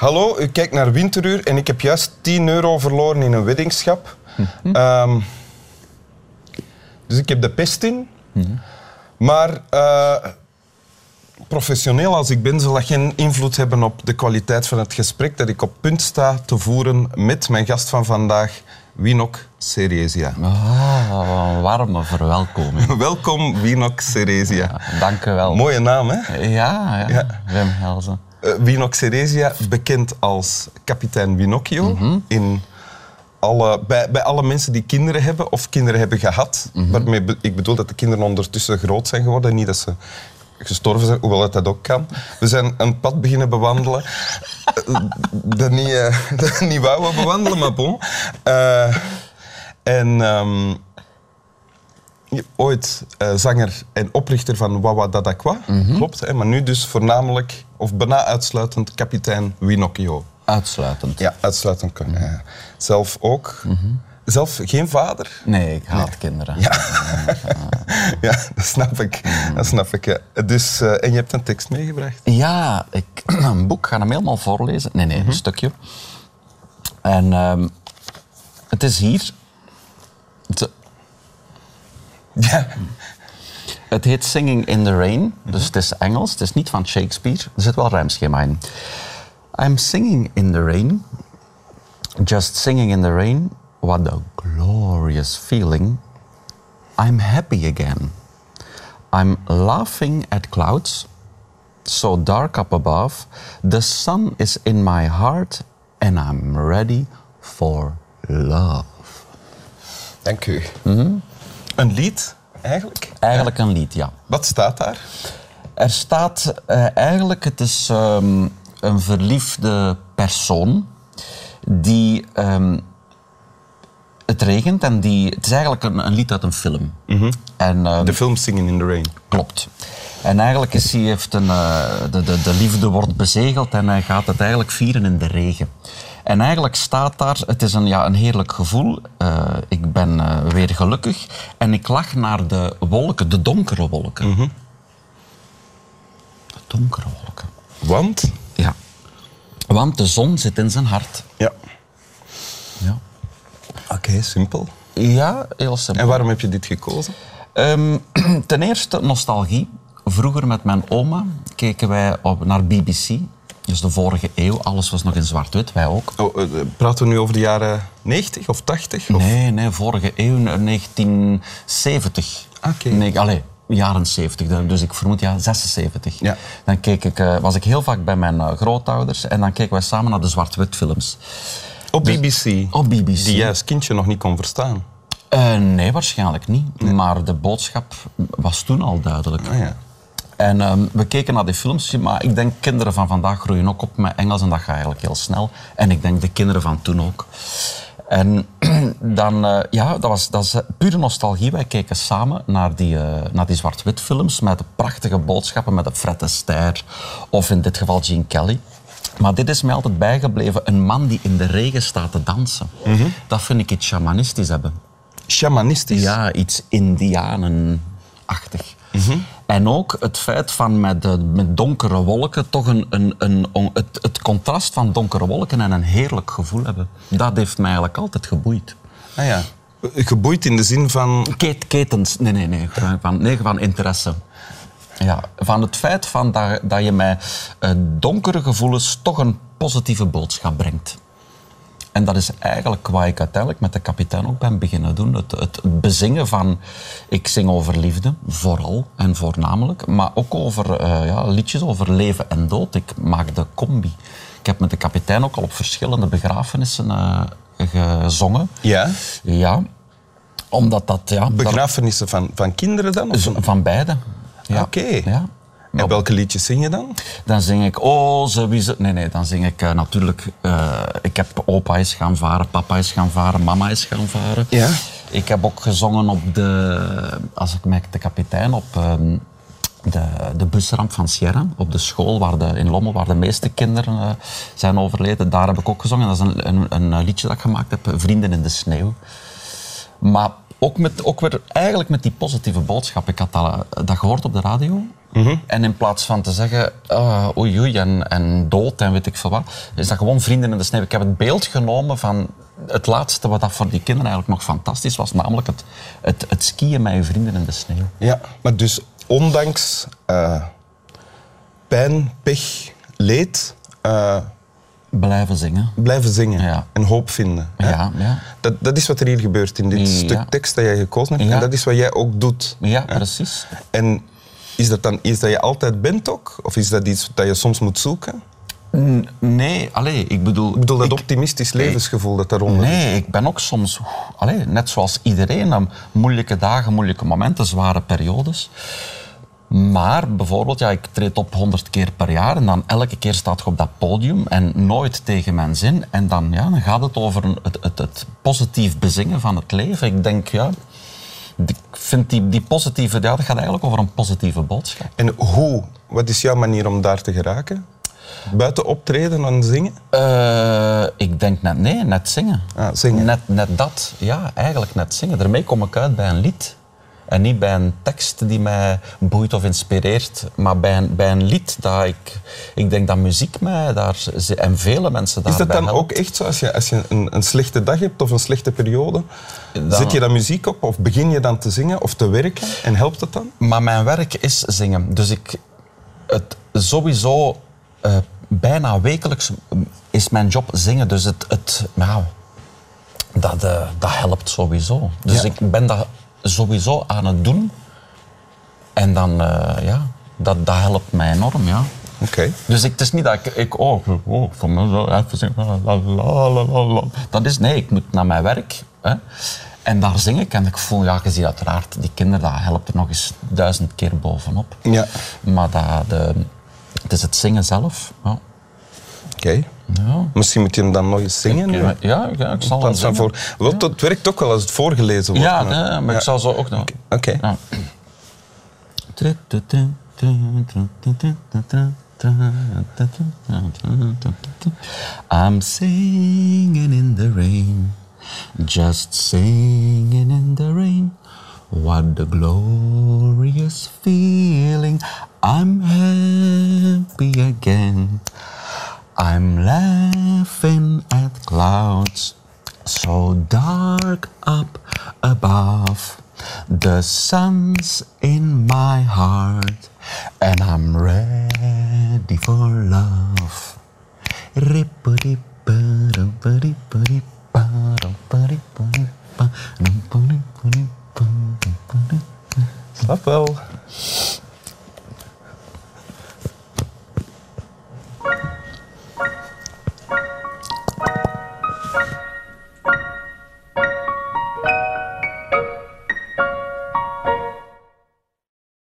Hallo, u kijkt naar Winteruur en ik heb juist 10 euro verloren in een weddingschap. Ehm, dus ik heb de pest in. Maar eh, professioneel als ik ben, zal dat geen invloed hebben op de kwaliteit van het gesprek dat ik op punt sta te voeren met mijn gast van vandaag, Winok Ceresia. Ah, een warme verwelkoming. Welkom, Winok Ceresia. Ja, dank u wel. Mooie naam, hè? Ja, ja. Ja. Wim Helzen. Uh, Winok Ceresia, bekend als kapitein Winocchio. in alle, bij, bij alle mensen die kinderen hebben of kinderen hebben gehad. Waarmee be- ik bedoel dat de kinderen ondertussen groot zijn geworden. Niet dat ze gestorven zijn, hoewel dat, dat ook kan. We zijn een pad beginnen bewandelen. eh, dat niet, eh, dat niet wouden bewandelen, maar bon. Eh, en... ehm, ooit eh, zanger en oprichter van Wawa Dadakwa, klopt. Hè? Maar nu dus voornamelijk, of bijna uitsluitend, kapitein Winocchio. Uitsluitend. Ja, uitsluitend. ja. Zelf ook. Zelf geen vader? Nee, ik haat kinderen. Ja. ja, dat snap ik. Dat snap ik ja. Dus, eh, en je hebt een tekst meegebracht. Ja, ik, een boek, ga hem helemaal voorlezen. Nee, nee, Mhm. een stukje. En ehm, het is hier. Het, Ja. het heet Singing in the Rain, dus het is Engels. Het is niet van Shakespeare. Er zit wel rijmschema in. I'm singing in the rain. Just singing in the rain. What a glorious feeling. I'm happy again. I'm laughing at clouds, so dark up above. The sun is in my heart, and I'm ready for love. Dank u. Een lied, eigenlijk. Eigenlijk een lied, ja. Wat staat daar? Er staat eh, eigenlijk, het is ehm, een verliefde persoon die. ehm, het regent en die. Het is eigenlijk een, een lied uit een film. En, ehm, De film Singing in the Rain. Klopt. En eigenlijk is hij heeft een, eh, de, de, de liefde wordt bezegeld en hij gaat het eigenlijk vieren in de regen. En eigenlijk staat daar, het is een, ja, een heerlijk gevoel. Ik eh, weer gelukkig en ik lach naar de wolken, de donkere wolken. De donkere wolken. Want? Ja. Want de zon zit in zijn hart. Ja. Ja, Oké, simpel. ja heel simpel. En waarom heb je dit gekozen? Ehm, ten eerste nostalgie. Vroeger met mijn oma keken wij op, naar BBC. Dus de vorige eeuw. Alles was nog in zwart-wit, wij ook. Oh, eh, praten we nu over de jaren 90 of 80? Of? Nee, nee, vorige eeuw, eh, 1970. Oké. Nee, allee, jaren 70, dan- dus ik vermoed ja, 76. Ja. Dan keek ik, eh, was ik heel vaak bij mijn grootouders en dan keken wij samen naar de zwart-wit films. Op BBC. Op BBC. Die jij als kindje nog niet kon verstaan. Nee, waarschijnlijk niet. Maar de boodschap was toen al duidelijk. Ah, ja. En ehm, we keken naar die films, maar ik denk kinderen van vandaag groeien ook op met Engels en dat gaat eigenlijk heel snel. En ik denk de kinderen van toen ook. En dan, eh, ja, dat was, dat is eh, pure nostalgie. Wij keken samen naar die, eh, naar die zwart-wit films met de prachtige boodschappen met de Fred Astaire of in dit geval Gene Kelly. Maar dit is mij altijd bijgebleven, een man die in de regen staat te dansen. Dat vind ik iets shamanistisch hebben. Shamanistisch. Ja, iets indianenachtig. En ook het feit van met, de, met donkere wolken toch een, een, een, het, het contrast van donkere wolken en een heerlijk gevoel hebben. Dat heeft mij eigenlijk altijd geboeid. Ah, ja. Geboeid in de zin van... Ket, ketens, nee, nee, nee, van, nee, van interesse. Ja, van het feit van dat, dat je mij eh, donkere gevoelens toch een positieve boodschap brengt. En dat is eigenlijk wat ik uiteindelijk met de kapitein ook ben beginnen doen. Het, het bezingen van... Ik zing over liefde, vooral en voornamelijk. Maar ook over eh, ja, liedjes over leven en dood. Ik maak de combi. Ik heb met de kapitein ook al op verschillende begrafenissen eh, gezongen. Ja. Ja, omdat dat... Ja, dat- Begrafenissen van, van kinderen dan? Of van beide. Ja. Oké. Ja. En welke liedjes zing je dan? Dan zing ik, oh, ze wie ze... Nee, nee, dan zing ik eh, natuurlijk... eh, ik heb opa is gaan varen, papa is gaan varen, mama is gaan varen. Ja. Ik heb ook gezongen op de... Als ik met de kapitein op... ehm, de, de busramp van Sierra, op de school waar de, in Lommel, waar de meeste kinderen eh, zijn overleden. Daar heb ik ook gezongen. Dat is een, een, een liedje dat ik gemaakt heb, Vrienden in de Sneeuw. Maar ook, met, ook weer eigenlijk met die positieve boodschap. Ik had dat, dat gehoord op de radio. En in plaats van te zeggen, ah, oei oei en, en dood en weet ik veel wat, is dat gewoon vrienden in de sneeuw. Ik heb het beeld genomen van het laatste wat dat voor die kinderen eigenlijk nog fantastisch was, namelijk het, het, het skiën met je vrienden in de sneeuw. Ja, maar dus ondanks eh, pijn, pech, leed, eh, Blijven zingen. blijven zingen Ja. en hoop vinden. Ja, ja. Dat, dat is wat er hier gebeurt in dit stuk tekst dat jij gekozen hebt. En dat is wat jij ook doet. Ja, precies. En is dat dan iets dat je altijd bent ook? Of is dat iets dat je soms moet zoeken? N- Nee, allee, ik bedoel... Ik bedoel, dat ik- optimistisch levensgevoel dat daaronder zit. Nee, ik ben ook soms, allee, net zoals iedereen, moeilijke dagen, moeilijke momenten, zware periodes. Maar bijvoorbeeld, ja, ik treed op 100 keer per jaar en dan elke keer staat je op dat podium en nooit tegen mijn zin. En dan, ja, dan gaat het over het, het, het positief bezingen van het leven. Ik denk, ja, ik vind die, die positieve, ja, dat gaat eigenlijk over een positieve boodschap. En hoe? Wat is jouw manier om daar te geraken? Buiten optreden en zingen? Eh, ik denk net, nee, net zingen. Ah, zingen. Net, net dat, ja, eigenlijk net zingen. Daarmee kom ik uit bij een lied. En niet bij een tekst die mij boeit of inspireert, maar bij een, bij een lied dat ik... Ik denk dat muziek mij daar... En vele mensen Is daarbij dat dan helpt. ook echt zo? Als je, als je een, een slechte dag hebt of een slechte periode, Dan- zet je dan muziek op of begin je dan te zingen of te werken en helpt het dan? Maar mijn werk is zingen. Dus ik... Het sowieso... eh, bijna wekelijks is mijn job zingen. Dus het... het nou, dat, eh, dat helpt sowieso. Dus Ja. ik ben dat sowieso aan het doen. En dan, eh, ja, dat, dat helpt mij enorm, ja. Oké. Dus ik, het is niet dat ik, ik oh, oh, van me zo even zingen, la, la, la, la, la. Dat is, nee, ik moet naar mijn werk. Hè. En daar zing ik en ik voel, ja, je ziet uiteraard, die kinderen, dat helpt er nog eens duizend keer bovenop. Ja. Maar dat, de, het is het zingen zelf. Ja. Oké. Ja. Misschien moet je hem dan nog eens zingen. Ja, ja, ik zal zingen. voor. Het werkt ook wel als het voorgelezen wordt. Ja, maar- nee, maar ik zal zo ook nog. Oké. I'm singing in the rain, just singing in the rain. What a glorious feeling! I'm happy again. I'm laughing at clouds so dark up above. The sun's in my heart, and I'm ready for love. Slap wel.